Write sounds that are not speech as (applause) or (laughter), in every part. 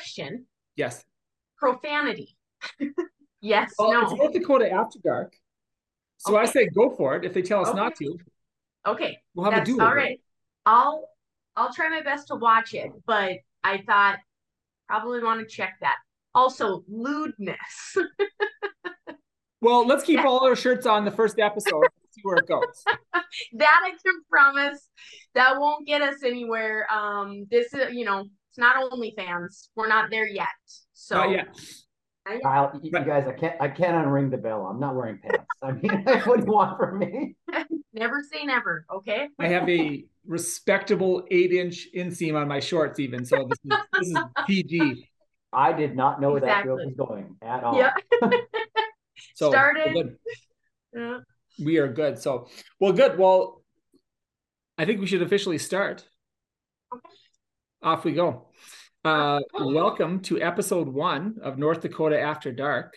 question. Yes. Profanity. (laughs) yes, Well, no. it's North Dakota After Dark. So I say go for it. If they tell us Okay. not to, Okay. we'll have That's a do. all right. I'll I'll try my best to watch it, but I thought probably want to check that. Also, lewdness. (laughs) Well, let's keep all our shirts on the first episode. see where it goes. (laughs) that I can promise that won't get us anywhere. Um, this is you know, not OnlyFans. We're not there yet. So Not yet. Not yet. Kyle, you, you guys, I can't, I can't unring the bell. I'm not wearing pants. I mean, (laughs) what do you want from me? (laughs) never say never. Okay. I have a respectable eight inch inseam on my shorts, even. So this is, this is (laughs) PG. I did not know where that joke was going at all. Yeah. So Started. we're good. Yeah. we are good. So, well, good. Well, I think we should officially start. Okay. Off we go. Uh, welcome to episode one of North Dakota After Dark.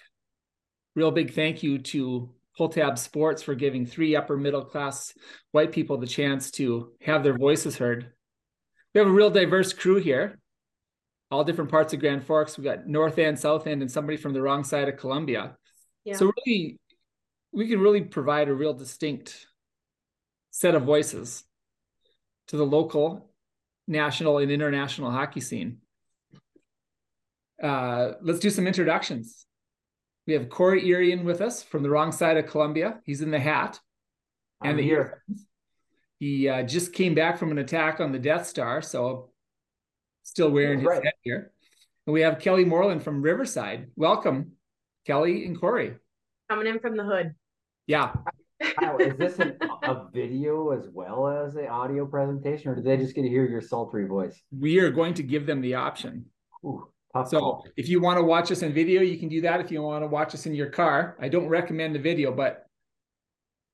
Real big thank you to Pull Tab Sports for giving three upper middle class white people the chance to have their voices heard. We have a real diverse crew here, all different parts of Grand Forks. We got North End, South End, and somebody from the wrong side of Columbia. Yeah. So really, we can really provide a real distinct set of voices to the local, national, and international hockey scene. Uh, let's do some introductions. We have Corey Irion with us from the wrong side of Columbia. He's in the hat I'm and the here. earphones. He uh, just came back from an attack on the Death Star, so still wearing That's his right. headgear. And we have Kelly Moreland from Riverside. Welcome, Kelly and Corey. Coming in from the hood. Yeah, Kyle, is this an, a video as well as an audio presentation, or do they just get to hear your sultry voice? we are going to give them the option. Ooh, So call. if you want to watch us in video, you can do that. If you want to watch us in your car, I don't recommend the video, but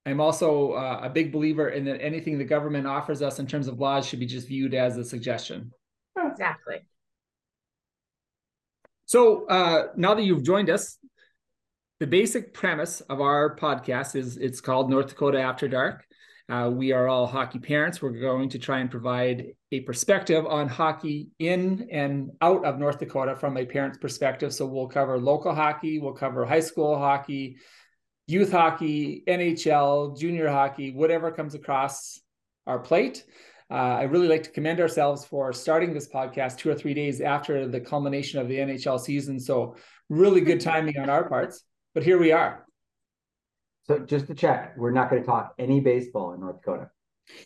I'm also uh, a big believer in that anything the government offers us in terms of laws should be just viewed as a suggestion. Exactly. So uh, now that you've joined us, the basic premise of our podcast is it's called North Dakota After Dark. Uh, we are all hockey parents. We're going to try and provide a perspective on hockey in and out of North Dakota from a parent's perspective. So we'll cover local hockey, we'll cover high school hockey, youth hockey, NHL, junior hockey, whatever comes across our plate. Uh, I really like to commend ourselves for starting this podcast two or three days after the culmination of the NHL season. So, really good timing on our parts. But here we are. So just to check, we're not going to talk any baseball in North Dakota.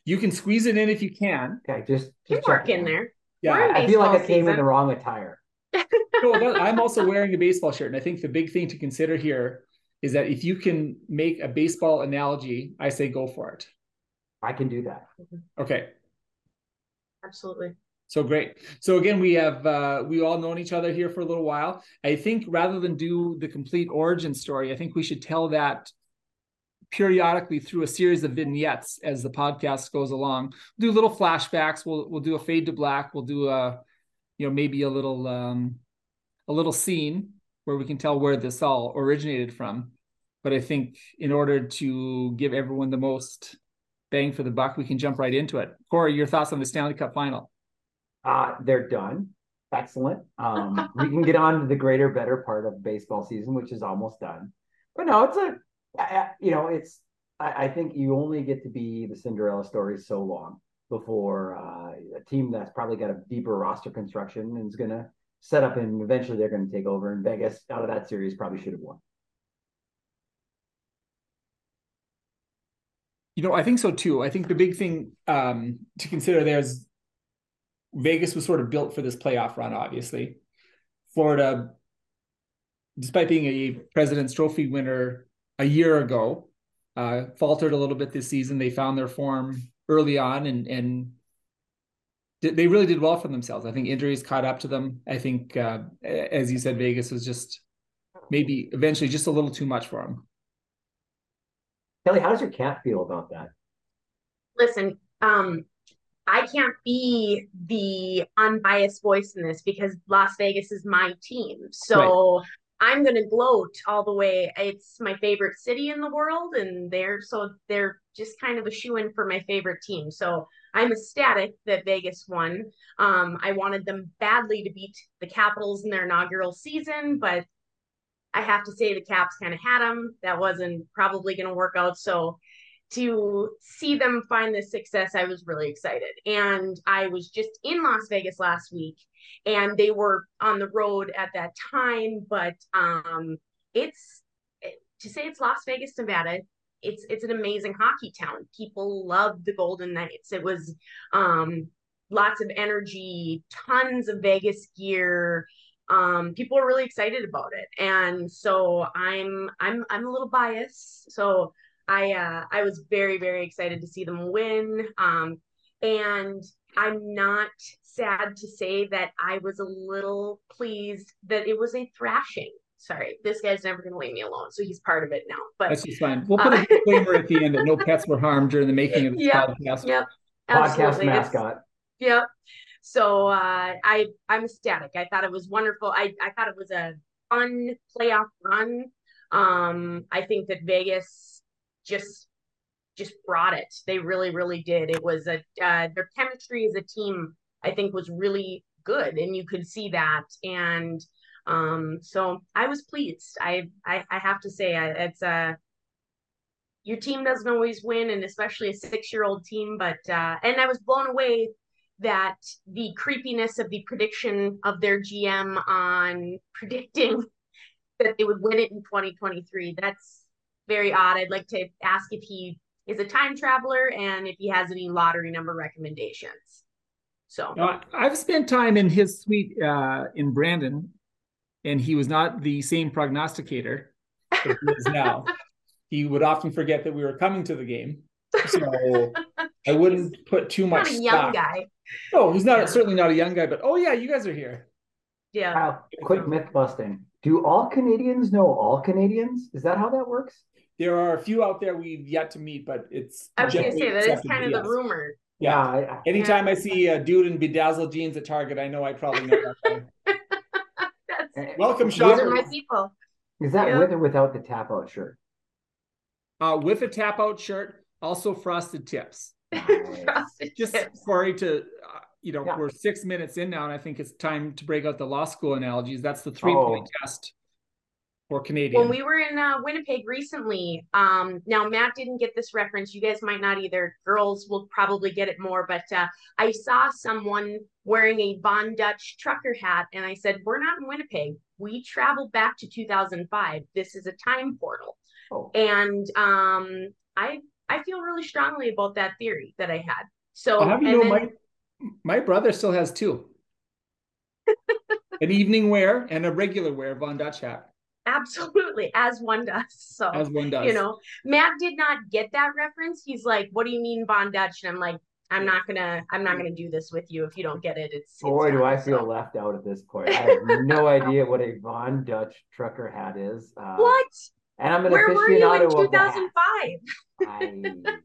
You can squeeze it in if you can. Okay, just, You just work checking. in there. Yeah. We're in I feel like I baseball came in the wrong attire. (laughs) No, that- I'm also wearing a baseball shirt. And I think the big thing to consider here is that if you can make a baseball analogy, I say go for it. I can do that. Mm-hmm. Okay. Absolutely. So great. So again, we have uh, we all known each other here for a little while. I think rather than do the complete origin story, I think we should tell that periodically through a series of vignettes as the podcast goes along. do little flashbacks. We'll we'll do a fade to black. We'll do a you know maybe a little um, a little scene where we can tell where this all originated from. But I think in order to give everyone the most bang for the buck, we can jump right into it. Corey, your thoughts on the Stanley Cup final? Uh, they're done. Excellent. Um, we can get on to the greater, better part of baseball season, which is almost done. But no, it's a, you know, it's. I, I think you only get to be the Cinderella story so long before uh, a team that's probably got a deeper roster construction and is going to set up, and eventually they're going to take over. And Vegas out of that series probably should have won. You know, I think so too. I think the big thing um, to consider there is Vegas was sort of built for this playoff run, obviously. Florida, despite being a President's Trophy winner a year ago, uh, faltered a little bit this season. They found their form early on and and did, they really did well for themselves. I think injuries caught up to them. I think, uh, as you said, Vegas was just maybe eventually just a little too much for them. Kelly, how does your cat feel about that? Listen, um, I can't be the unbiased voice in this because Las Vegas is my team. So I'm gonna gloat all the way. It's my favorite city in the world, and they're so they're just kind of a shoe in for my favorite team. So I'm ecstatic that Vegas won. Um, I wanted them badly to beat the Capitals in their inaugural season, but I have to say the Caps kind of had them. That wasn't probably going to work out. So to see them find this success, I was really excited. And I was just in Las Vegas last week, and they were on the road at that time. But um, it's to say it's Las Vegas, Nevada. It's it's an amazing hockey town. People love the Golden Knights. It was um, lots of energy, tons of Vegas gear. Um, people are really excited about it, and so I'm I'm I'm a little biased. So I uh, I was very very excited to see them win. Um, and I'm not sad to say that I was a little pleased that it was a thrashing. Sorry, this guy's never going to leave me alone, so he's part of it now. But that's just fine. We'll put a uh, (laughs) disclaimer at the end that no pets were harmed during the making of this yep, podcast. Yep, podcast mascot. Yep. So uh, I I'm ecstatic. I thought it was wonderful. I I thought it was a fun playoff run. Um, I think that Vegas just just brought it. They really, really did. It was a uh, their chemistry as a team, I think, was really good, and you could see that. And um, so I was pleased. I I, I have to say, it's a your team doesn't always win, and especially a six year old team. But uh, and I was blown away that the creepiness of the prediction of their GM on (laughs) predicting that they would win it in 2023. That's very odd. I'd like to ask if he is a time traveler and if he has any lottery number recommendations. So I've spent time in his suite uh, in Brandon, and he was not the same prognosticator that he is now. (laughs) he would often forget that we were coming to the game, so (laughs) I wouldn't put too much. Not a young stock. guy. No, he's not yeah. certainly not a young guy, but oh yeah, you guys are here. Yeah. Uh, quick myth busting. Do all Canadians know all Canadians? Is that how that works? there are a few out there we've yet to meet, but it's. I was gonna say that is kind of yes. the rumor. Yeah. I, Anytime yeah. I see a dude in bedazzled jeans at Target, I know I probably know that guy. (laughs) Welcome, Sean. These are my people. Is that yeah. with or without the tap out shirt? Uh, with a tap out shirt, also frosted tips. (laughs) frosted Just tips. sorry to, uh, you know, yeah. we're six minutes in now, and I think it's time to break out the law school analogies. That's the three oh. point test for Canadian? When we were in uh, Winnipeg recently, um, now Matt didn't get this reference. You guys might not either. Girls will probably get it more, but uh, I saw someone wearing a Von Dutch trucker hat, and I said, "We're not in Winnipeg. We traveled back to 2005. This is a time portal." Oh. And um, I I feel really strongly about that theory that I had. So well, you know, then, my my brother still has two. an evening wear and a regular wear Von Dutch hat. Absolutely, as one does. So as one does. You know, Matt did not get that reference. He's like, "What do you mean Von Dutch?" And I'm like, "I'm not gonna, I'm not gonna do this with you if you don't get it." It's, boy, do I feel so. left out at this point. (laughs) I have no idea what a Von Dutch trucker hat is. Uh, what? And I'm an Where were you in 2005?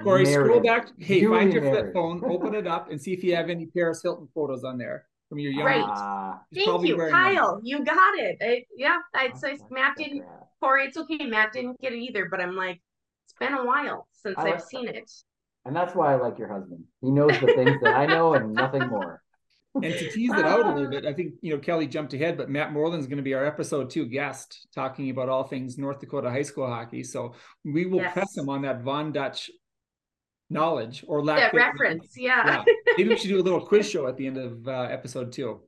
I... Corey, scroll back. Hey, find your flip phone, open it up, and see if you have any Paris Hilton photos on there from your young right. Uh, Thank you, Kyle. Them. You got it. I, yeah, I'd say Matt didn't. Corey, it's okay. Matt didn't get it either, but I'm like, it's been a while since I have seen it. And that's why I like your husband. He knows the things that I know and nothing more. (laughs) And to tease it out a little bit, I think you know Kelly jumped ahead, but Matt Moreland is going to be our episode two guest, talking about all things North Dakota high school hockey. So we will yes. press him on that Von Dutch knowledge or lack that reference. Yeah. yeah. Maybe we should do a little quiz show at the end of uh, episode two.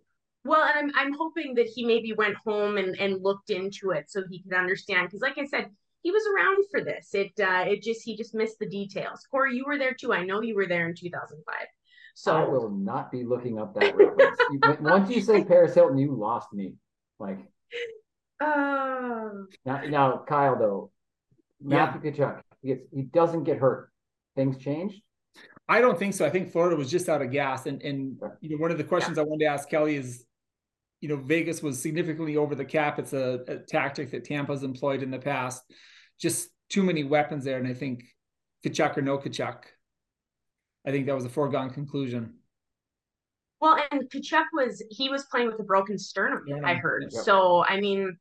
Well, and I'm I'm hoping that he maybe went home and and looked into it so he could understand because, like I said, he was around for this. It uh, it just he just missed the details. Corey, you were there too. I know you were there in 2005. So I will not be looking up that reference. Once you say Paris Hilton, you lost me. Like, uh... now, now Kyle though, Matthew yeah. Tkachuk, he gets he doesn't get hurt things changed? I don't think so. I think Florida was just out of gas. And and you know, one of the questions yeah. I wanted to ask Kelly is, you know, Vegas was significantly over the cap. It's a, a tactic that Tampa's employed in the past. Just too many weapons there. And I think Tkachuk or no Tkachuk. I think that was a foregone conclusion. Well, and Tkachuk was he was playing with a broken sternum, Yeah. I heard. Yep. So I mean,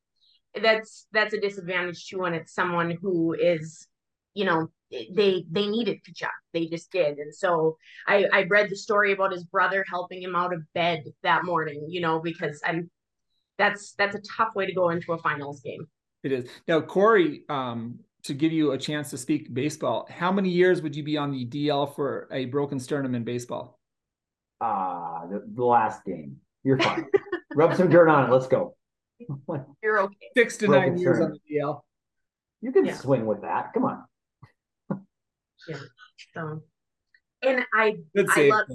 that's that's a disadvantage too when it's someone who is, you know, they they needed Tkachuk. They just did. And so I I read the story about his brother helping him out of bed that morning, you know, because I'm that's that's a tough way to go into a finals game. It is now, Corey. Um, to give you a chance to speak baseball, how many years would you be on the DL for a broken sternum in baseball? Uh the, the last game. You're fine. (laughs) Rub some dirt on it. Let's go. You're okay. Six to Broken nine years sternum. on the DL. You can Yeah. swing with that. Come on. So and I I love-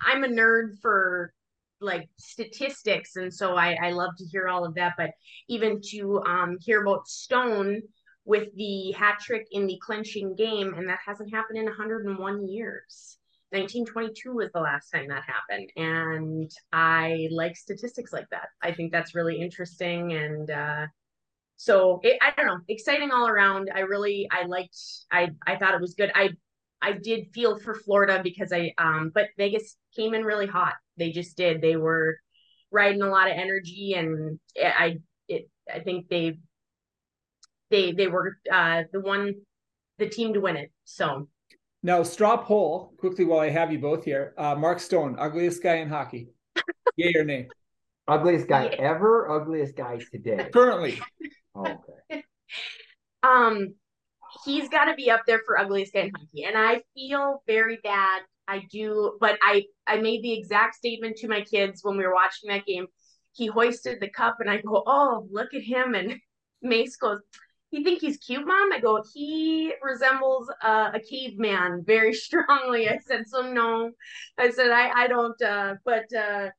I'm a nerd for like statistics, and so I, I love to hear all of that. But even to um, hear about Stone with the hat trick in the clinching game, and that hasn't happened in 101 years. 1922 was the last time that happened, and I like statistics like that. I think that's really interesting, and uh, so it, I don't know, exciting all around. I really I liked. I I thought it was good. I I did feel for Florida because I um but Vegas came in really hot. They just did. They were riding a lot of energy and I it I think they they they were uh the one the team to win it. So Now, straw poll quickly while I have you both here. Uh, Mark Stone, ugliest guy in hockey. (laughs) Yay or nay? Ugliest guy Yeah. ever, ugliest guy today. Currently, Oh, okay. (laughs) um he's got to be up there for ugliest guy in hockey and i feel very bad. I do but i i made the exact statement to my kids when we were watching that game. He hoisted the cup and i go oh look at him. And (laughs) mace goes you think he's cute mom? I go he resembles uh, a caveman very (laughs) strongly. I said so no. I said i i don't uh but uh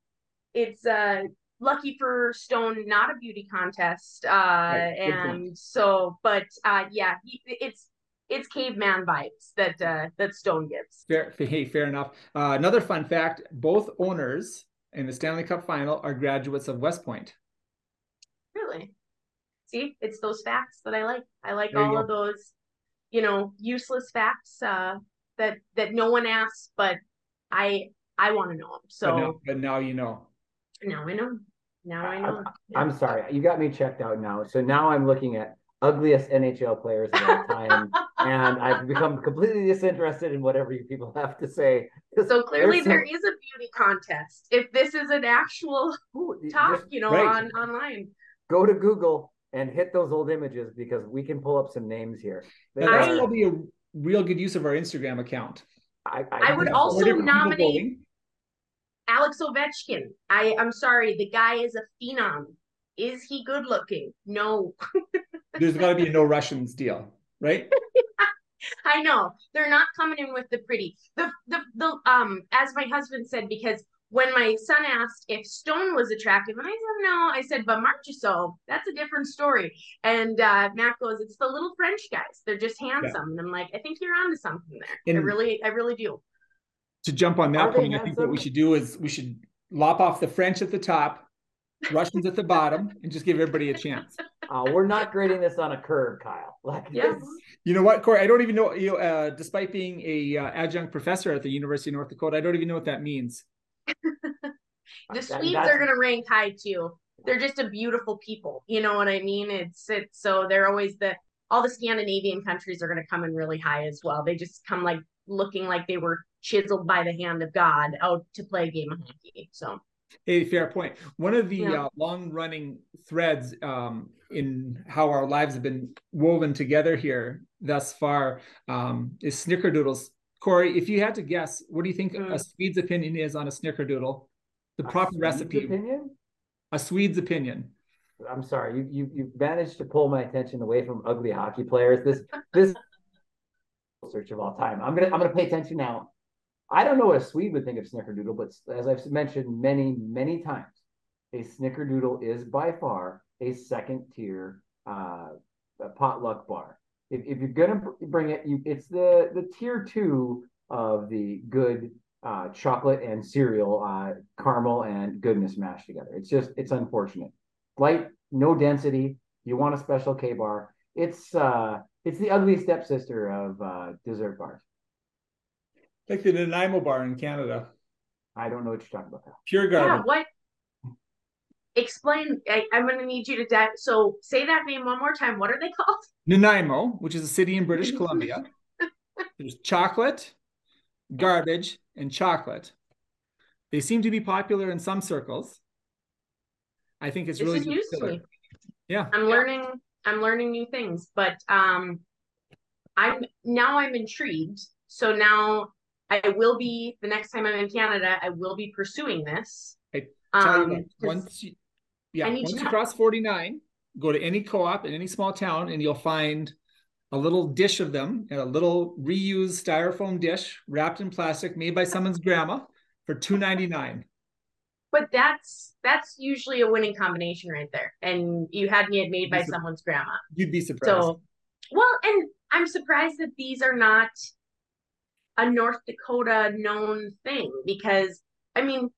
it's uh lucky for Stone, not a beauty contest. Uh, Right, and so, but uh, yeah, he, it's it's caveman vibes that uh, that Stone gives. fair, (laughs) hey, fair enough. Uh, another fun fact: both owners in the Stanley Cup Final are graduates of West Point. Really, see, it's those facts that I like. I like There all of those, you know, useless facts uh, that that no one asks, but I I want to know them. But, So now, but now you know. Now I know. Now I know. I'm sorry. You got me checked out now. So now I'm looking at ugliest NHL players of all time, (laughs) and I've become completely disinterested in whatever you people have to say. So clearly, There's some- there is a beauty contest. If this is an actual Ooh, talk, just you know, right. on online. go to Google and hit those old images because we can pull up some names here. They Now, that's I- probably a real good use of our Instagram account. I, I would also nominate- voting. Alex Ovechkin. I I'm sorry, the guy is a phenom. Is he good looking? No. (laughs) There's got to be a no Russians deal, right? (laughs) I know. They're not coming in with the pretty. The the the um as my husband said because when my son asked if Stone was attractive, and I said no, I said, but Marchessault, that's a different story. And uh, Matt goes, it's the little French guys. They're just handsome. And I'm like, I think you're onto something there. I really, I really do. To jump on that they point, I think what we should do is we should lop off the French at the top, Russians at the bottom, and just give everybody a chance. Uh, we're not grading this on a curve, Kyle. (laughs) Like Yeah. this- You know what, Corey? I don't even know. You know, uh, despite being a uh, adjunct professor at the University of North Dakota, I don't even know what that means. (laughs) The that- Swedes that's- are gonna rank high too. They're just a beautiful people. You know what I mean? It's it's so they're always the all the Scandinavian countries are gonna come in really high as well. They just come like looking like they were chiseled by the hand of God out to play a game of hockey. So Hey, fair point. One of the Yeah. uh, long-running threads um, in how our lives have been woven together here thus far um, is snickerdoodles. Corey, if you had to guess, what do you think a Mm. Swede's opinion is on a snickerdoodle? The A proper Swede's recipe. Opinion? A Swede's opinion. I'm sorry, you you you managed to pull my attention away from ugly hockey players. This this (laughs) search of all time. I'm gonna I'm gonna pay attention now. I don't know what a Swede would think of snickerdoodle, but as I've mentioned many many times, a snickerdoodle is by far a second tier uh, potluck bar. If, if you're gonna bring it, you it's the the tier two of the good uh, chocolate and cereal, uh, caramel and goodness mashed together. It's just it's unfortunate light, no density. You want a special K bar. It's uh it's the ugly stepsister of uh dessert bars. Like the Nanaimo bar in Canada. I don't know what you're talking about. Pure Yeah, garbage. what? Explain. I, I'm going to need you to dive. So say that name one more time. What are they called? Nanaimo, which is a city in British (laughs) Columbia. There's chocolate, garbage, and chocolate. They seem to be popular in some circles. I think it's This really is news to me. Yeah. I'm learning. I'm learning new things, but um, I'm now I'm intrigued. So now I will be the next time I'm in Canada. I will be pursuing this. I Tell you Um, what, 'cause once you, yeah, I need once to you know. cross 49, go to any co-op in any small town and you'll find a little dish of them, a little reused styrofoam dish wrapped in plastic made by someone's grandma for $2.99. but that's that's usually a winning combination right there. And you had me had made by someone's grandma. You'd be surprised. So, well, and I'm surprised that these are not a North Dakota known thing because, I mean,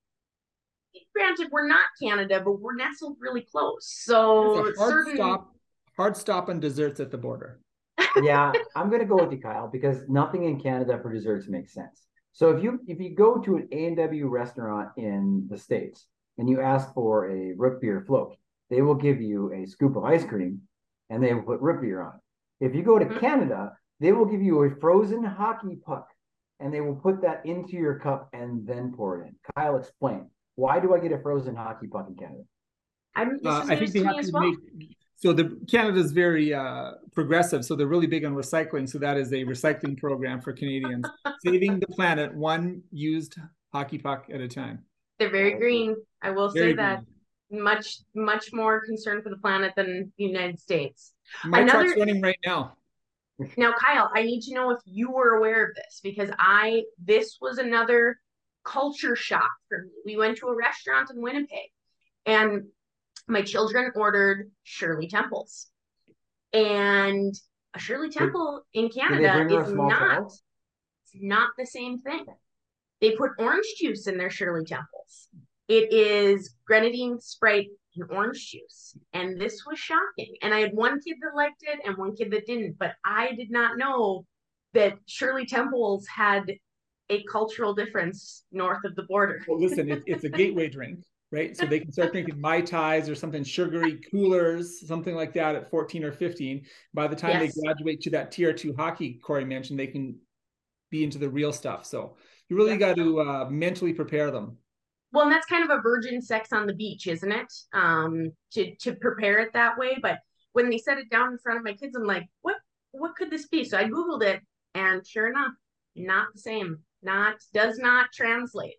granted, we're not Canada, but we're nestled really close. So, it's a hard certain. stop, hard stop on desserts at the border. (laughs) yeah, I'm gonna go with you, Kyle, because nothing in Canada for desserts makes sense. So if you if you go to an A and W restaurant in the states and you ask for a root beer float, they will give you a scoop of ice cream, and they will put root beer on it. If you go to Mhm. Canada, they will give you a frozen hockey puck, and they will put that into your cup and then pour it in. Kyle, explain why do I get a frozen hockey puck in Canada? I'm, this Uh, I think they to have as to well. make so the Canada's very uh, progressive, so they're really big on recycling. So that is a recycling program for Canadians, (laughs) saving the planet one used hockey puck at a time. They're very green. I will say Very that. Much, much more concerned for the planet than the United States. My Another- truck's running right now. Now, Kyle, I need to know if you were aware of this because I this was another culture shock for me. We went to a restaurant in Winnipeg and my children ordered Shirley Temples. And a Shirley Temple in Did they Canada bring her a is not child? it's not the same thing. They put orange juice in their Shirley Temples. It is grenadine, Sprite, and orange juice. And this was shocking. And I had one kid that liked it and one kid that didn't. But I did not know that Shirley Temples had a cultural difference north of the border. Well, listen, it, it's a gateway (laughs) drink, right? So they can start drinking mai tais or something sugary (laughs) coolers, something like that at 14 or 15. By the time Yes. they graduate to that tier two hockey Corey mentioned, they can be into the real stuff. So you really got to uh, mentally prepare them. Well, and that's kind of a virgin sex on the beach, isn't it? Um, to to prepare it that way. But when they set it down in front of my kids, I'm like, what what could this be? So I Googled it and sure enough, not the same. Not does not translate.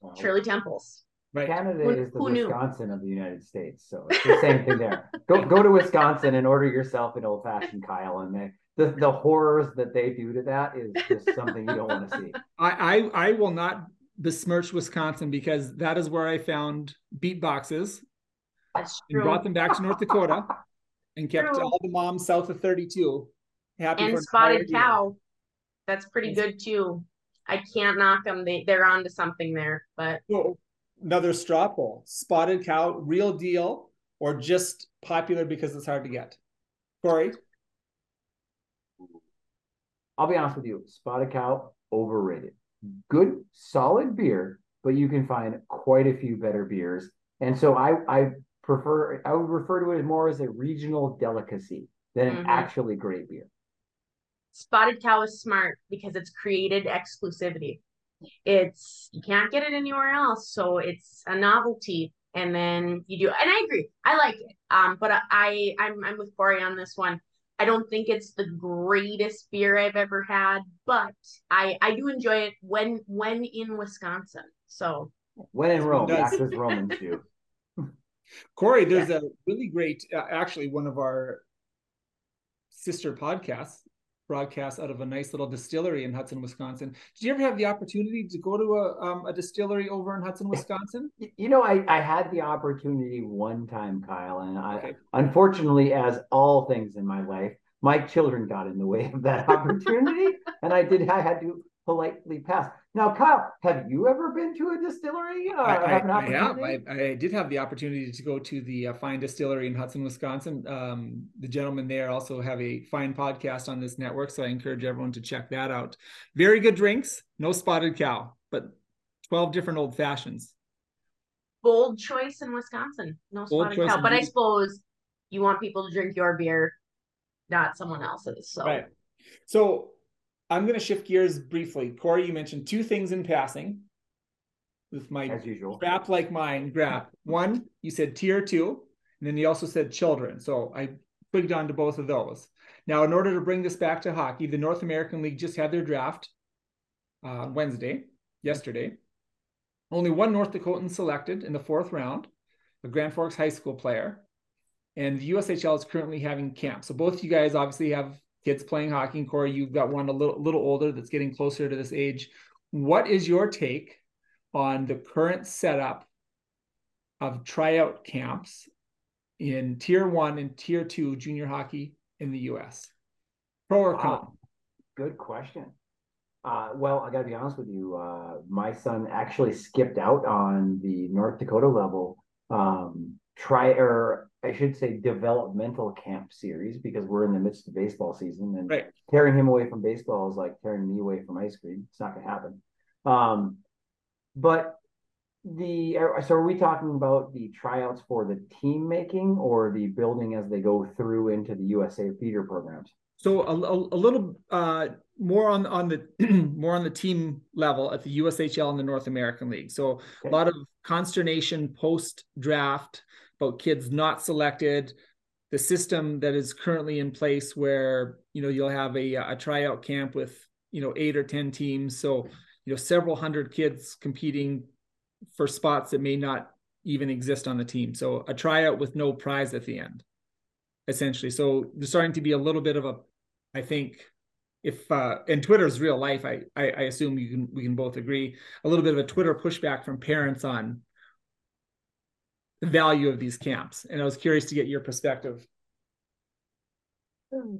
Well, Shirley Temples. Right. Canada Who- is the who knew? Wisconsin of the United States, so it's the same thing there. (laughs) Go go to Wisconsin and order yourself an old fashioned Kyle, and they, the the horrors that they do to that is just something you don't want to see. (laughs) I, I I will not besmirch Wisconsin because that is where I found beatboxes That's and brought them back to North Dakota and kept True. all the moms south of 32 happy and an spotted entire year. cow. That's pretty Yes. good too. I can't knock them. They they're onto something there. But So, another straw poll: spotted cow, real deal, or just popular because it's hard to get? Corey, I'll be honest with you, Spotted Cow overrated. Good, solid beer, but you can find quite a few better beers. And so I I prefer I would refer to it more as a regional delicacy than an Mhm. actually great beer. spotted cow is smart because it's created exclusivity. It's you can't get it anywhere else, so it's a novelty. And then you do, and I agree, I like it. Um, but I I'm I'm with Corey on this one. I don't think it's the greatest beer I've ever had, but I I do enjoy it when when in Wisconsin. So When in Rome, does. act as Romans do. (laughs) Corey, there's a really great, uh, actually, one of our sister podcasts broadcasts out of a nice little distillery in Hudson, Wisconsin. Did you ever have the opportunity to go to a um, a distillery over in Hudson, Wisconsin? (laughs) You know, I, I had the opportunity one time, Kyle, and I Okay. unfortunately, as all things in my life, my children got in the way of that (laughs) opportunity, and I did I had to politely pass. Now, Kyle, have you ever been to a distillery? Uh, I, have an I, I have. I, I did have the opportunity to go to the uh, Fine Distillery in Hudson, Wisconsin. Um, the gentlemen there also have a fine podcast on this network, so I encourage everyone to check that out. Very good drinks, no spotted cow, but 12 different old fashions. Bold choice in Wisconsin. No Bold spotted cow. But I suppose you want people to drink your beer, not someone else's. So Right. So I'm going to shift gears briefly. Corey, you mentioned two things in passing with my as usual. grap like mine grap. One, you said tier two, and then you also said children. So I twigged onto both of those. Now, in order to bring this back to hockey, the North American League just had their draft uh, Wednesday, yesterday. Only one North Dakotan selected in the fourth round, a Grand Forks High School player. And the USHL is currently having camp. So both of you guys obviously have kids playing hockey. And Corey, you've got one a little, little older that's getting closer to this age. What is your take on the current setup of tryout camps in tier one and tier two junior hockey in the US? Pro or con? Wow. Good question. Uh, well, I got to be honest with you. Uh, my son actually skipped out on the North Dakota level um, try or I should say developmental camp series because we're in the midst of baseball season and Right. tearing him away from baseball is like tearing me away from ice cream. It's not going to happen. Um, but the so are we talking about the tryouts for the team making or the building as they go through into the USA feeder programs? So a, a, a little uh, more on on the (clears throat) more on the team level at the USHL and the North American League. So Okay. a lot of consternation post draft about kids not selected. The system that is currently in place, where you know you'll have a a tryout camp with you know eight or ten teams, so you know several hundred kids competing for spots that may not even exist on the team. So a tryout with no prize at the end essentially. So there's starting to be a little bit of a, I think, if uh, and Twitter's real life, I, I I assume you can we can both agree a little bit of a Twitter pushback from parents on value of these camps, and I was curious to get your perspective. Hmm.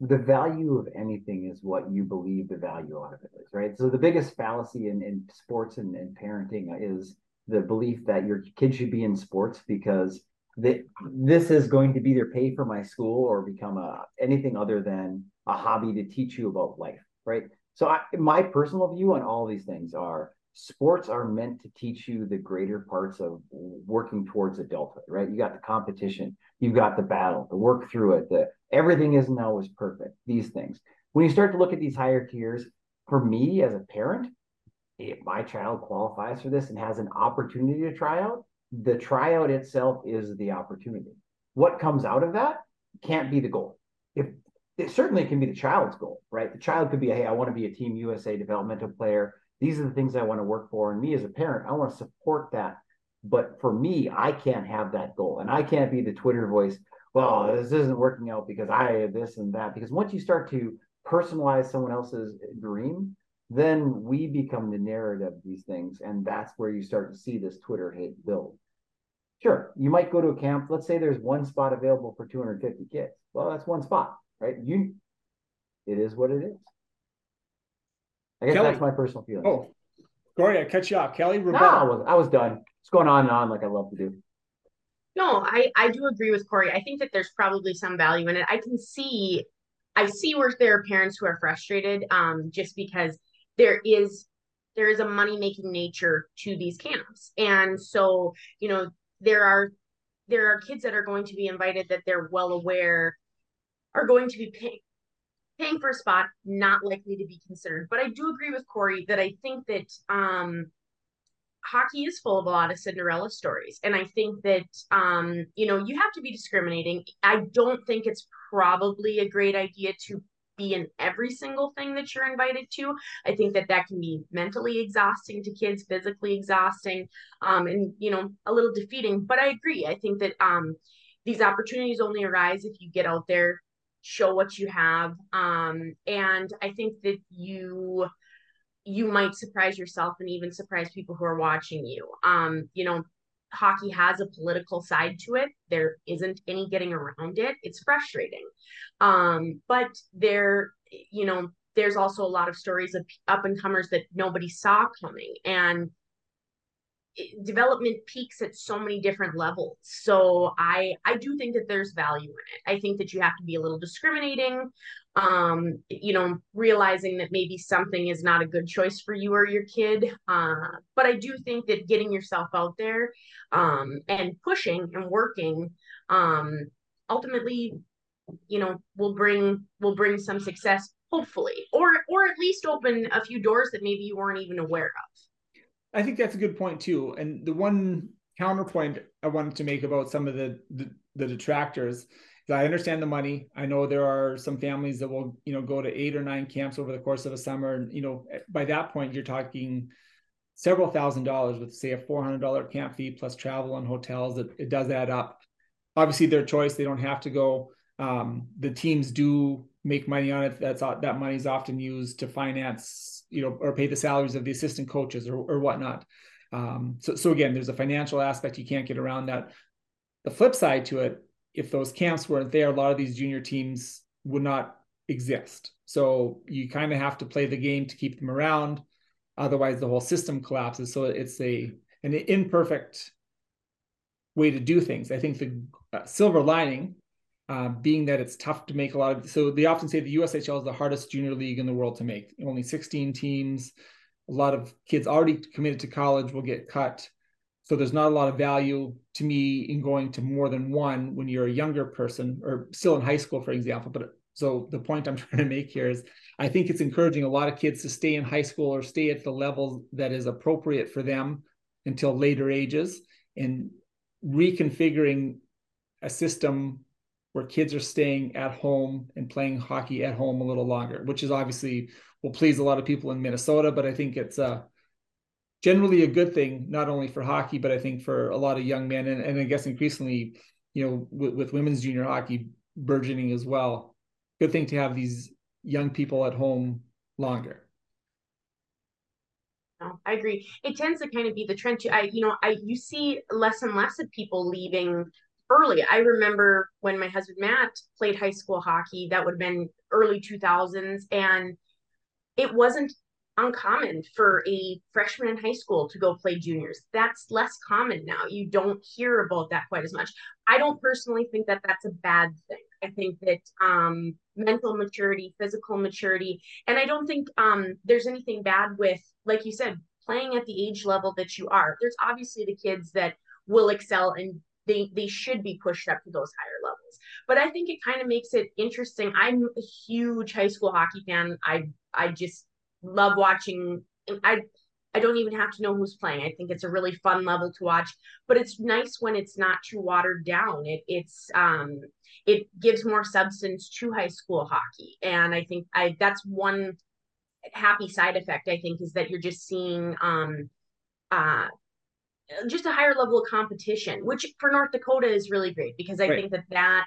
the value of anything is what you believe the value out of it is, right? So the biggest fallacy in, in sports and, and parenting is the belief that your kid should be in sports because that this is going to be their pay for my school or become a anything other than a hobby to teach you about life, right? So I, my personal view on all these things are sports are meant to teach you the greater parts of working towards adulthood, right? You got the competition, you've got the battle, the work through it, the everything isn't always perfect. These things. When you start to look at these higher tiers, for me as a parent, if my child qualifies for this and has an opportunity to try out, the tryout itself is the opportunity. What comes out of that can't be the goal. If it certainly can be the child's goal, right? The child could be, hey, I want to be a Team USA developmental player. These are the things I want to work for. And me as a parent, I want to support that. But for me, I can't have that goal. And I can't be the Twitter voice, well, this isn't working out because I have this and that. Because once you start to personalize someone else's dream, then we become the narrative of these things. And that's where you start to see this Twitter hate build. Sure, you might go to a camp. Let's say there's one spot available for 250 kids. Well, that's one spot, right? You, it is what it is. I guess Kelly. that's my personal feeling. Oh, Corey, I cut you off. Kelly, no. I was, I was done. It's going on and on like I love to do. No, I I do agree with Corey. I think that there's probably some value in it. I can see I see where there are parents who are frustrated um just because there is there is a money making nature to these camps. And so, you know, there are there are kids that are going to be invited that they're well aware are going to be paying paying for a spot, not likely to be considered. But I do agree with Corey that I think that um hockey is full of a lot of Cinderella stories. And I think that, um, you know, you have to be discriminating. I don't think it's probably a great idea to be in every single thing that you're invited to. I think that that can be mentally exhausting to kids, physically exhausting, um, and, you know, a little defeating. But I agree. I think that um, these opportunities only arise if you get out there, show what you have. Um, and I think that you you might surprise yourself and even surprise people who are watching you. Um, you know, hockey has a political side to it. There isn't any getting around it. It's frustrating. Um, but there, you know, there's also a lot of stories of up and comers that nobody saw coming. And development peaks at so many different levels. So i i do think that there's value in it. I think that you have to be a little discriminating um you know realizing that maybe something is not a good choice for you or your kid. Uh but i do think that getting yourself out there um and pushing and working um ultimately you know will bring will bring some success hopefully or or at least open a few doors that maybe you weren't even aware of I think that's a good point too. And the one counterpoint I wanted to make about some of the the, the detractors is I understand the money. I know there are some families that will, you know, go to eight or nine camps over the course of a summer. And, you know, by that point, you're talking several thousand dollars with say a $400 camp fee plus travel and hotels. It, it does add up. Obviously their choice. They don't have to go. Um, the teams do make money on it. That's that money is often used to finance, you know, or pay the salaries of the assistant coaches or, or whatnot. Um, so, so again, there's a financial aspect. You can't get around that. The flip side to it, if those camps weren't there, a lot of these junior teams would not exist. So you kind of have to play the game to keep them around. Otherwise, the whole system collapses. So it's a an imperfect way to do things. I think the uh, silver lining uh, being that it's tough to make a lot of. So they often say the USHL is the hardest junior league in the world to make. Only 16 teams. A lot of kids already committed to college will get cut. So there's not a lot of value to me in going to more than one when you're a younger person or still in high school, for example. But so the point I'm (laughs) trying to make here is I think it's encouraging a lot of kids to stay in high school or stay at the level that is appropriate for them until later ages and reconfiguring a system where kids are staying at home and playing hockey at home a little longer, which is obviously will please a lot of people in Minnesota. But I think it's uh, generally a good thing, not only for hockey, but I think for a lot of young men, and, and I guess increasingly, you know, with, with women's junior hockey burgeoning as well. Good thing to have these young people at home longer. I agree. It tends to kind of be the trend. To, I, you know, I you see less and less of people leaving early. I remember when my husband Matt played high school hockey, that would have been early 2000s. And it wasn't uncommon for a freshman in high school to go play juniors. That's less common now. You don't hear about that quite as much. I don't personally think that that's a bad thing. I think that um, mental maturity, physical maturity, and I don't think um, there's anything bad with, like you said, playing at the age level that you are. There's obviously the kids that will excel and they they should be pushed up to those higher levels. But I think it kind of makes it interesting. I'm a huge high school hockey fan. I I just love watching. I I don't even have to know who's playing. I think it's a really fun level to watch. But it's nice when it's not too watered down. It it's um it gives more substance to high school hockey, and I think I that's one happy side effect. I think is that you're just seeing um uh just a higher level of competition, which for North Dakota is really great because I right. think that that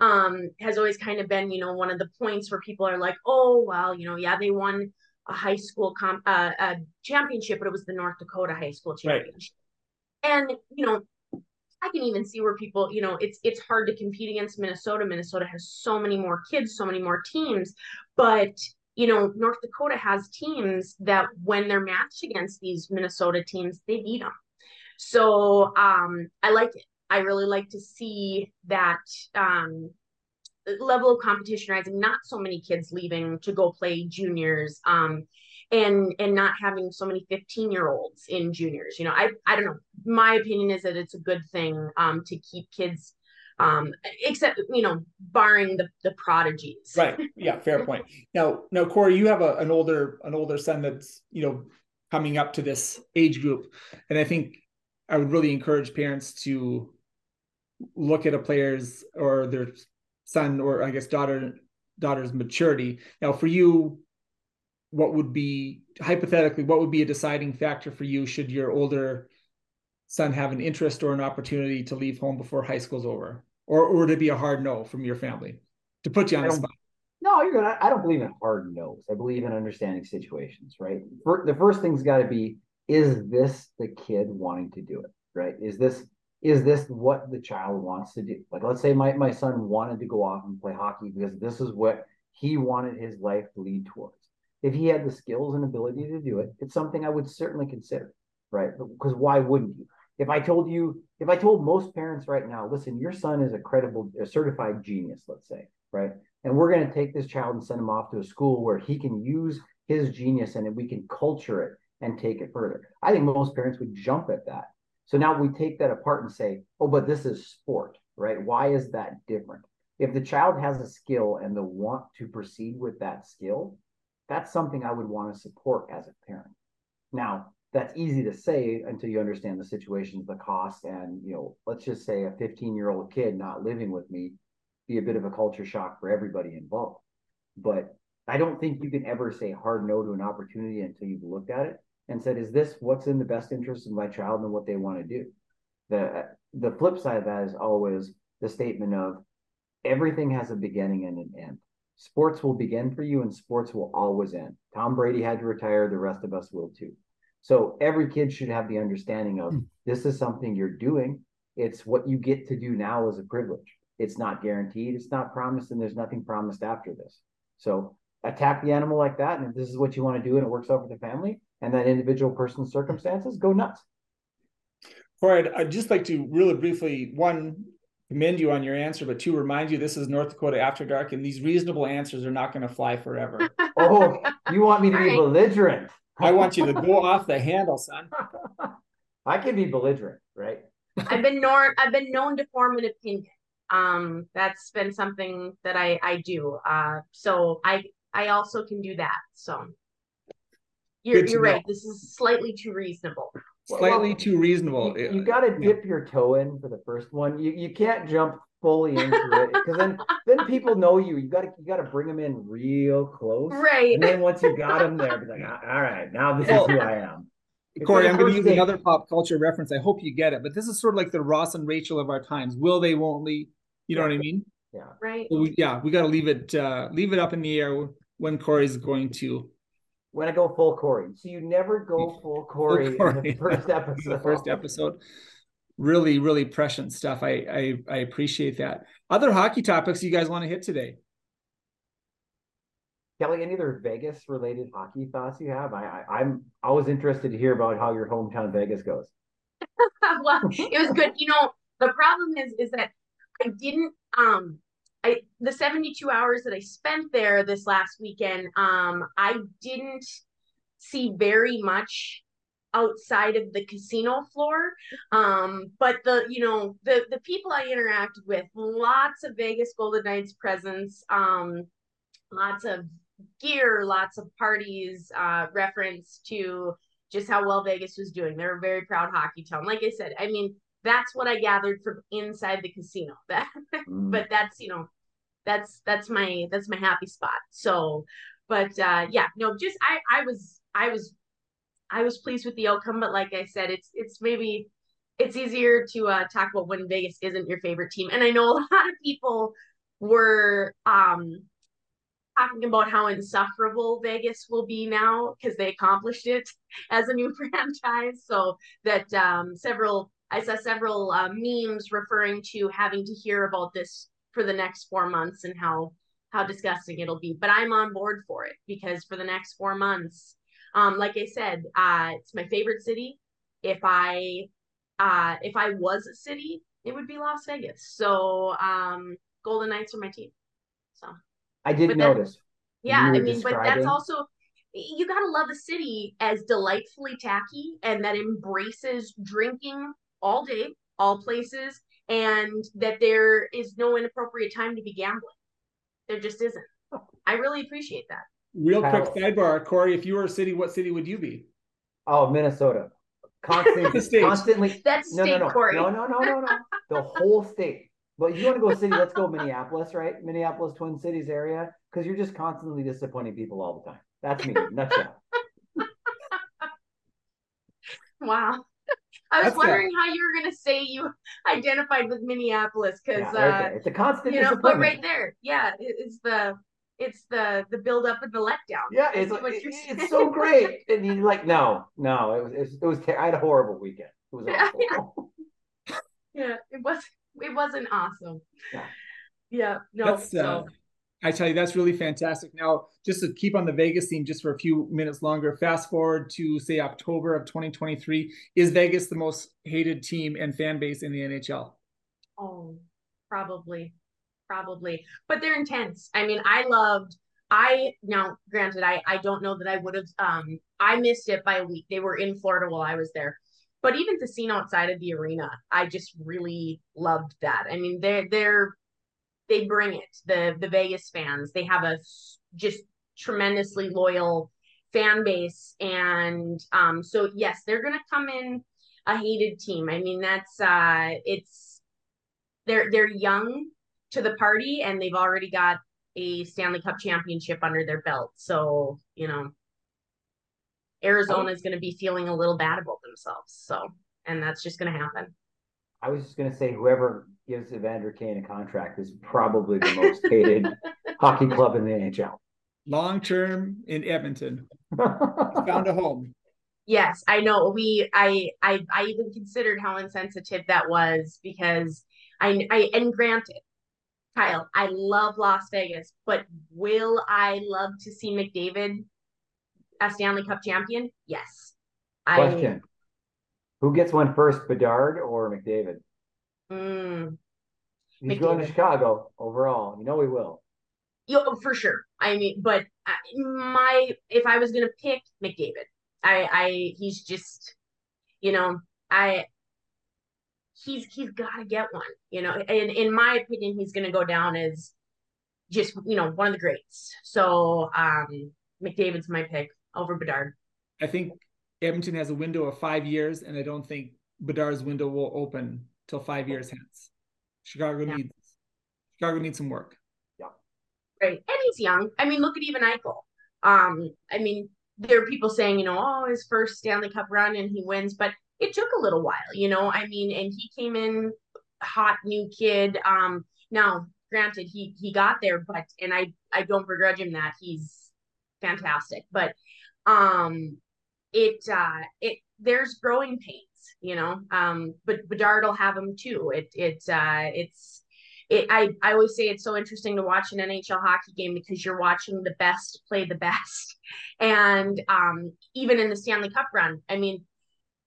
um, has always kind of been, you know, one of the points where people are like, oh, well, you know, yeah, they won a high school comp uh, a championship, but it was the North Dakota high school championship. Right. And, you know, I can even see where people, you know, it's it's hard to compete against Minnesota. Minnesota has so many more kids, so many more teams, but you know, North Dakota has teams that when they're matched against these Minnesota teams, they beat them. So um, I like it. I really like to see that um, level of competition rising. Not so many kids leaving to go play juniors, um, and and not having so many fifteen year olds in juniors. You know, I I don't know. My opinion is that it's a good thing um, to keep kids um except you know barring the the prodigies right yeah fair point now now corey you have a, an older an older son that's you know coming up to this age group and i think I would really encourage parents to look at a player's or their son or I guess daughter daughter's maturity. Now, for you, what would be hypothetically what would be a deciding factor for you should your older son have an interest or an opportunity to leave home before high school's over, or or would it be a hard no from your family to put you on the spot? No, you're gonna. I don't believe in hard no's. I believe in understanding situations. Right. the first thing's got to be is this the kid wanting to do it right is this is this what the child wants to do like let's say my, my son wanted to go off and play hockey because this is what he wanted his life to lead towards if he had the skills and ability to do it it's something i would certainly consider right? Because why wouldn't you? If I told you, if I told most parents right now, listen, your son is a credible, a certified genius, let's say, right? And we're going to take this child and send him off to a school where he can use his genius and we can culture it and take it further. I think most parents would jump at that. So now we take that apart and say, oh, but this is sport, right? Why is that different? If the child has a skill and the want to proceed with that skill, that's something I would want to support as a parent. Now, that's easy to say until you understand the situations, the cost, and you know, let's just say a 15 year old kid not living with me be a bit of a culture shock for everybody involved. But I don't think you can ever say hard no to an opportunity until you've looked at it and said, is this what's in the best interest of my child and what they want to do? The the flip side of that is always the statement of everything has a beginning and an end. Sports will begin for you and sports will always end. Tom Brady had to retire, the rest of us will too. So every kid should have the understanding of mm. this is something you're doing. It's what you get to do now as a privilege. It's not guaranteed, it's not promised, and there's nothing promised after this. So attack the animal like that. And if this is what you want to do and it works out for the family and that individual person's circumstances, go nuts. All right. I'd just like to really briefly, one, commend you on your answer, but two, remind you this is North Dakota After Dark, and these reasonable answers are not going to fly forever. (laughs) oh, you want me to be belligerent? I want you to go off the handle, son. (laughs) I can be belligerent, right? I've been known I've been known to form an opinion. Um, that's been something that I I do. Uh, so I I also can do that. So you're you're right. This is slightly too reasonable. Slightly well, too reasonable. You, you got to dip your toe in for the first one. You you can't jump fully into it because then then people know you. You got to you got to bring them in real close, right? And then once you got them there, be like, all right, now this is who I am. It's Corey, I'm going to use date. another pop culture reference. I hope you get it, but this is sort of like the Ross and Rachel of our times. Will they? Won't they? You yeah. know what I mean? Yeah. Right. So we, yeah, we got to leave it uh, leave it up in the air when Corey's going to. When I go full Corey, so you never go full Corey, full Corey. in the (laughs) first (laughs) episode. the first episode. Really, really prescient stuff. I, I I appreciate that. Other hockey topics you guys want to hit today? Kelly, any other Vegas related hockey thoughts you have? I, I am always interested to hear about how your hometown Vegas goes. (laughs) well, it was good. You know, the problem is is that I didn't um I the 72 hours that I spent there this last weekend, um, I didn't see very much outside of the casino floor. Um, but the you know the the people I interacted with, lots of Vegas Golden Knights presence, um, lots of gear, lots of parties, uh, reference to just how well Vegas was doing. They're a very proud hockey town. Like I said, I mean that's what I gathered from inside the casino. (laughs) That, mm. but that's you know, that's that's my that's my happy spot. So, but uh, yeah, no, just I I was I was I was pleased with the outcome. But like I said, it's it's maybe it's easier to uh, talk about when Vegas isn't your favorite team, and I know (laughs) a lot of people were um talking about how insufferable Vegas will be now because they accomplished it (laughs) as a new franchise. So that um, several I saw several uh, memes referring to having to hear about this for the next four months and how how disgusting it'll be. But I'm on board for it because for the next four months, um, like I said, uh, it's my favorite city. If I uh, if I was a city, it would be Las Vegas. So um, Golden Knights are my team. So I did notice. yeah, I mean, describing... but that's also you gotta love a city as delightfully tacky and that embraces drinking all day, all places, and that there is no inappropriate time to be gambling. There just isn't. I really appreciate that. Real quick sidebar, Corey, if you were a city, what city would you be? Oh, Minnesota. (laughs) Constantly, constantly. (laughs) That's no, state, no, no, Corey. No, no, no, no, no. The whole state. But you want to go city? Let's go Minneapolis, right? Minneapolis, Twin Cities area, because you're just constantly disappointing people all the time. That's me. Nutshell. (laughs) wow. I was That's wondering good. how you were going to say you (laughs) identified with Minneapolis because yeah, right uh, it's a constant, you know, but right there, yeah, it's the it's the the build up and the letdown. Yeah, it's it, it's so great, (laughs) and you like no, no, it was it was, it was ter- I had a horrible weekend. It was (laughs) awful. Yeah, yeah. it was it wasn't awesome. Yeah, yeah no. That's, so. Uh, I tell you, that's really fantastic. Now, just to keep on the Vegas theme just for a few minutes longer, fast forward to say October of 2023. Is Vegas the most hated team and fan base in the NHL? Oh, probably, probably. But they're intense. I mean, I loved. I now, granted, I I don't know that I would have. Um, I missed it by a week. They were in Florida while I was there. But even the scene outside of the arena, I just really loved that. I mean, they're they're they bring it. The the Vegas fans, they have a just tremendously loyal fan base, and um, so yes, they're gonna come in a hated team. I mean, that's uh, it's they're they're young to the party, and they've already got a Stanley Cup championship under their belt. So you know, Arizona is going to be feeling a little bad about themselves. So, and that's just going to happen. I was just going to say, whoever gives Evander Kane a contract is probably the most hated (laughs) hockey club in the NHL. Long term in Edmonton, (laughs) found a home. Yes, I know. We, I, I, I even considered how insensitive that was because I, I, and granted, Kyle, I love Las Vegas, but will I love to see McDavid a Stanley Cup champion? Yes. Question: I, Who gets one first, Bedard or McDavid? Mm, He's McDavid. going to Chicago overall. You know he will. You know, for sure. I mean, but my if I was gonna pick McDavid, I I he's just, you know, I he's he's got to get one. You know, and in my opinion, he's gonna go down as just you know one of the greats. So um McDavid's my pick over Bedard. I think Edmonton has a window of five years, and I don't think Bedard's window will open till five years hence. Chicago yeah. needs Chicago needs some work. Yeah. Right. And he's young. I mean, look at even Eichel. Um, I mean, there are people saying, you know, oh, his first Stanley Cup run and he wins, but it took a little while, you know. I mean, and he came in hot new kid. Um, now granted he he got there, but and I I don't begrudge him that. He's fantastic. But um it uh it there's growing pains you know um but bedard will have them too it it uh it's it, I, I always say it's so interesting to watch an NHL hockey game because you're watching the best play the best. (laughs) And um, even in the Stanley Cup run, I mean,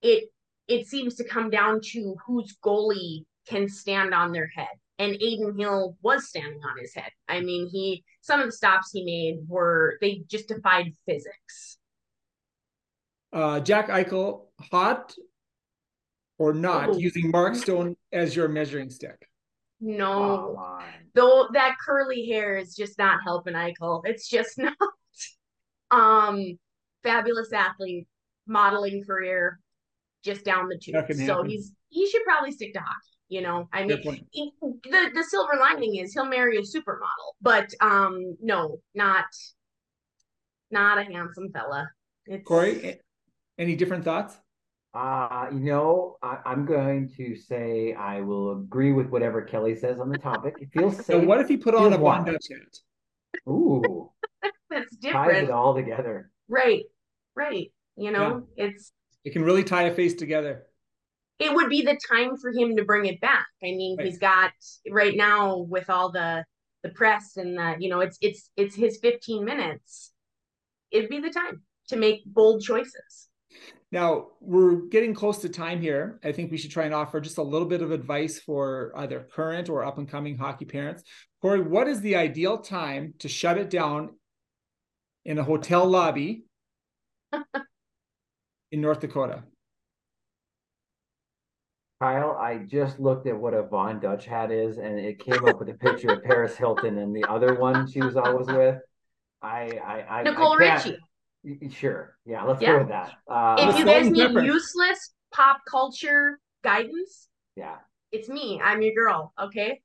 it it seems to come down to whose goalie can stand on their head. And Adin Hill was standing on his head. I mean, he some of the stops he made were they just defied physics. Uh, Jack Eichel, hot or not, oh. using Mark Stone as your measuring stick? No, oh, though that curly hair is just not helping Eichel. It's just (laughs) not. um, fabulous athlete, modeling career, just down the tube. So he's he should probably stick to hockey. You know, I mean, he, the the silver lining is he'll marry a supermodel, but um, no, not not a handsome fella. It's... Corey, any different thoughts? Uh, you know, I, am going to say I will agree with whatever Kelly says on the topic. It feels safe. So what if he put on a Von Dutch hat? Ooh, (laughs) that's different. Ties it all together. Right, right. You know, yeah. it's it can really tie a face together. It would be the time for him to bring it back. I mean, right. he's got right now with all the the press and the you know, it's it's it's his 15 minutes. It'd be the time to make bold choices. Now we're getting close to time here. I think we should try and offer just a little bit of advice for either current or up and coming hockey parents. Corey, what is the ideal time to shut it down in a hotel lobby (laughs) in North Dakota? Kyle, I just looked at what a Von Dutch hat is, and it came up with a picture of Paris Hilton and the other one she was always with. I, I, I Nicole I Richie. Sure. Yeah, let's yeah. go with that. Uh, if you guys need different. useless pop culture guidance, yeah, it's me. I'm your girl. Okay.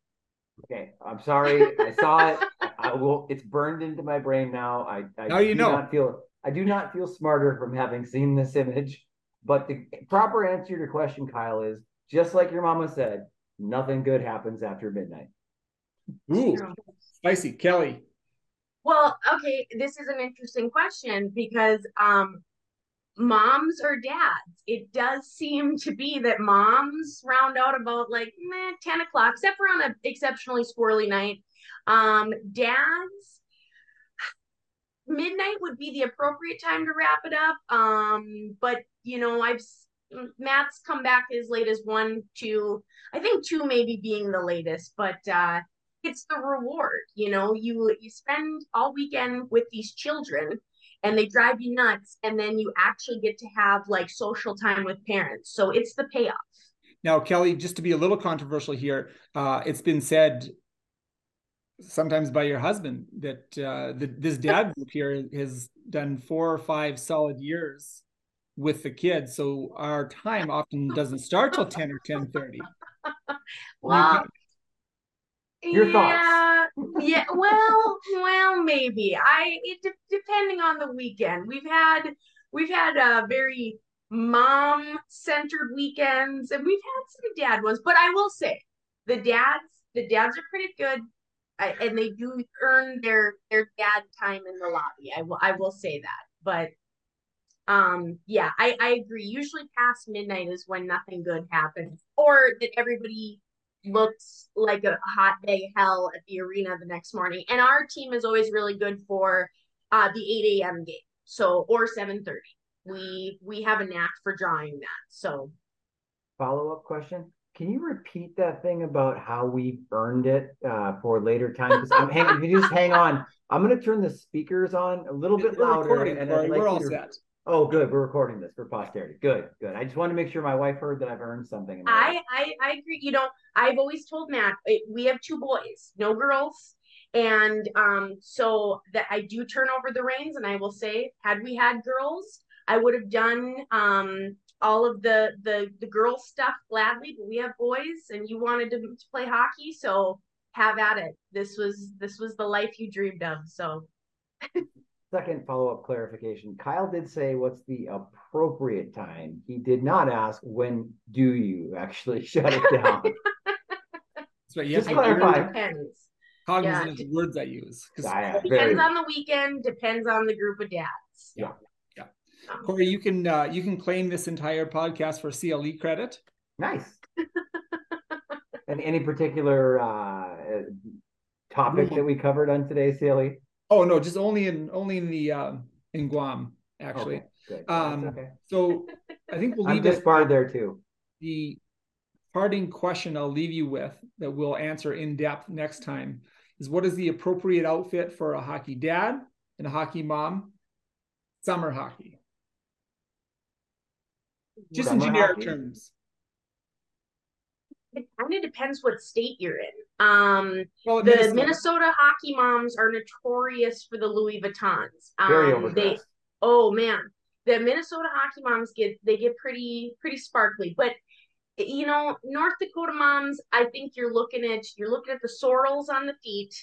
Okay. I'm sorry. I saw it. (laughs) I will. It's burned into my brain now. I, I now you do know. not feel. I do not feel smarter from having seen this image. But the proper answer to your question, Kyle, is just like your mama said. Nothing good happens after midnight. Ooh, spicy, Kelly. Well, okay, this is an interesting question because um moms or dads, it does seem to be that moms round out about like meh, 10 o'clock, except for on an exceptionally squirrely night. Um, dads, midnight would be the appropriate time to wrap it up. Um, but you know, I've Matt's come back as late as one, two, I think two maybe being the latest, but uh it's the reward, you know, you you spend all weekend with these children and they drive you nuts and then you actually get to have like social time with parents. So it's the payoff. Now, Kelly, just to be a little controversial here, uh, it's been said sometimes by your husband that uh, the, this dad group here has done four or five solid years with the kids. So our time often doesn't start till 10 or 10 30. (laughs) well, your yeah, yeah. Well, well, maybe. I it de- depending on the weekend. We've had we've had a uh, very mom centered weekends, and we've had some dad ones. But I will say, the dads the dads are pretty good, I, and they do earn their their dad time in the lobby. I will I will say that. But um yeah i i agree usually past midnight is when nothing good happens or that everybody looks like a hot day hell at the arena the next morning and our team is always really good for uh the 8 a.m game so or 7 30 we we have a knack for drawing that so follow-up question can you repeat that thing about how we earned it uh, for later time? Because I'm hanging. If you just hang on, I'm going to turn the speakers on a little bit louder. And like we're all to, set. Oh, good. We're recording this for posterity. Good, good. I just want to make sure my wife heard that I've earned something. I, I, I agree. You know, I've always told Matt we have two boys, no girls, and um, so that I do turn over the reins, and I will say, had we had girls, I would have done um all of the the the girl stuff gladly. But we have boys, and you wanted to, to play hockey, so have at it. This was this was the life you dreamed of. So. (laughs) Second follow-up clarification. Kyle did say what's the appropriate time. He did not ask when do you actually (laughs) shut it down. That's right. Yes, Just clarify. Depends. Cognizant yeah. of the words I use. Yeah, depends on the weekend, depends on the group of dads. Yeah. Yeah. Um, Corey, you can uh, you can claim this entire podcast for CLE credit. Nice. (laughs) and any particular uh, topic that we covered on today's CLE? Oh no, just only in only in the uh, in Guam actually. Okay, um, okay. So I think we'll leave. I'm disbarred there too. The parting question I'll leave you with that we'll answer in depth next time is what is the appropriate outfit for a hockey dad and a hockey mom? Summer hockey. Just Summer in generic hockey? terms it kind of depends what state you're in. Um, well, the Minnesota. Minnesota. hockey moms are notorious for the Louis Vuittons. Um, Very overdressed. They, oh man, the Minnesota hockey moms get they get pretty pretty sparkly, but you know North Dakota moms, I think you're looking at you're looking at the Sorels on the feet,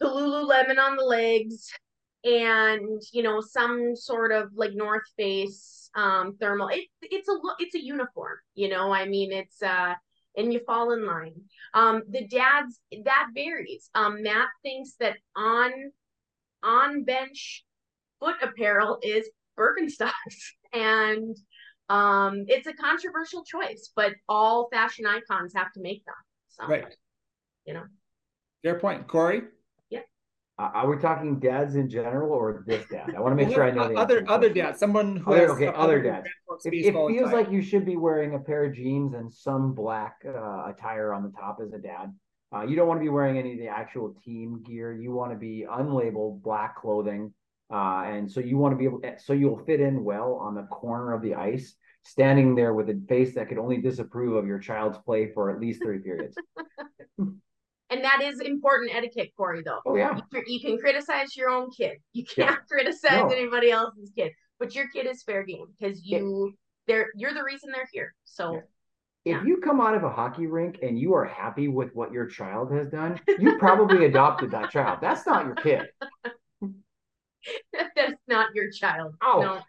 the Lululemon on the legs, and you know some sort of like North Face um thermal. It, it's a it's a uniform, you know. I mean, it's uh and you fall in line. Um, the dads that varies. Um, Matt thinks that on on bench foot apparel is Birkenstocks, (laughs) and um, it's a controversial choice, but all fashion icons have to make them. So, right. You know. Fair point, Corey. Are we talking dads in general or this dad? I want to make sure I know the other other dads. Someone who other, okay, other dads. It, it feels like you should be wearing a pair of jeans and some black uh, attire on the top as a dad. Uh, you don't want to be wearing any of the actual team gear. You want to be unlabeled black clothing, uh, and so you want to be able. So you'll fit in well on the corner of the ice, standing there with a face that could only disapprove of your child's play for at least three periods. (laughs) And that is important etiquette, Corey, though. Oh, yeah. You, you can criticize your own kid. You can't yeah. (laughs) criticize no. anybody else's kid. But your kid is fair game because you they're you're the reason they're here. So yeah. if you come out of a hockey rink and you are happy with what your child has done, you probably (laughs) adopted that child. That's not your kid. (laughs) That's not your child. Oh, no.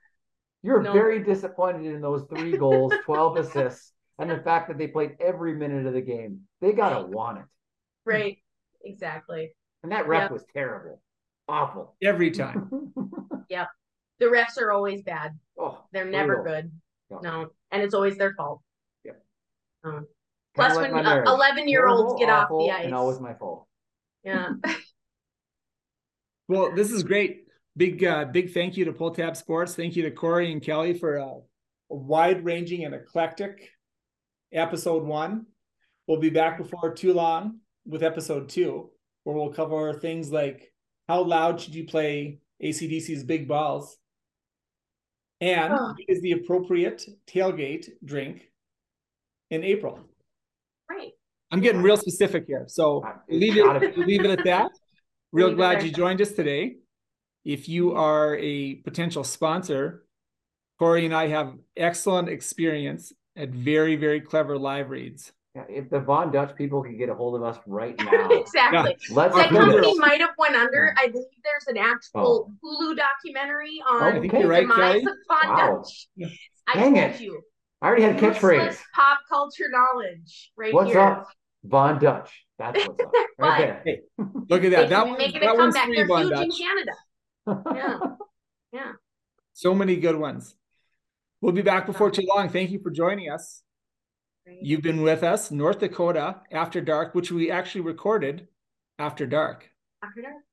you're no. very disappointed in those three goals, 12 assists, and the fact that they played every minute of the game. They gotta want it. Right. Exactly. And that ref yep. was terrible. Awful. Every (laughs) time. yep. The refs are always bad. Oh, they're never good. No. no. And it's always their fault. Yep. Um, plus, like when uh, 11 year olds get off the ice. And always my fault. Yeah. (laughs) Well, this is great. Big, uh, big thank you to Pull Tab Sports. Thank you to Corey and Kelly for a, a wide ranging and eclectic episode one. We'll be back before too long with episode two, where we'll cover things like how loud should you play ACDC's Big Balls? And Oh. what is the appropriate tailgate drink in April? Right. I'm getting real specific here. So leave it, leave it at that. Real Leave glad you joined us today. If you are a potential sponsor, Corey and I have excellent experience at very, very clever live reads. Yeah, if the Von Dutch people could get a hold of us right (laughs) now, exactly. let's That do company this. might have went under. I believe there's an actual oh. Hulu documentary oh, on I think the you're right, demise Kelly. of Von Wow. Dutch. Yeah. I Dang told it. you. I already had a catchphrase. Useless pop culture knowledge right What's here. up, Von Dutch? That's what's up. (laughs) Right there. Look at that. That can one, make it a that one's comeback. They're Von huge in Dutch. Canada. (laughs) Yeah. So many good ones. We'll be back before too long. Thank you for joining us. Great. You've been with us, North Dakota After Dark, which we actually recorded after dark. After dark.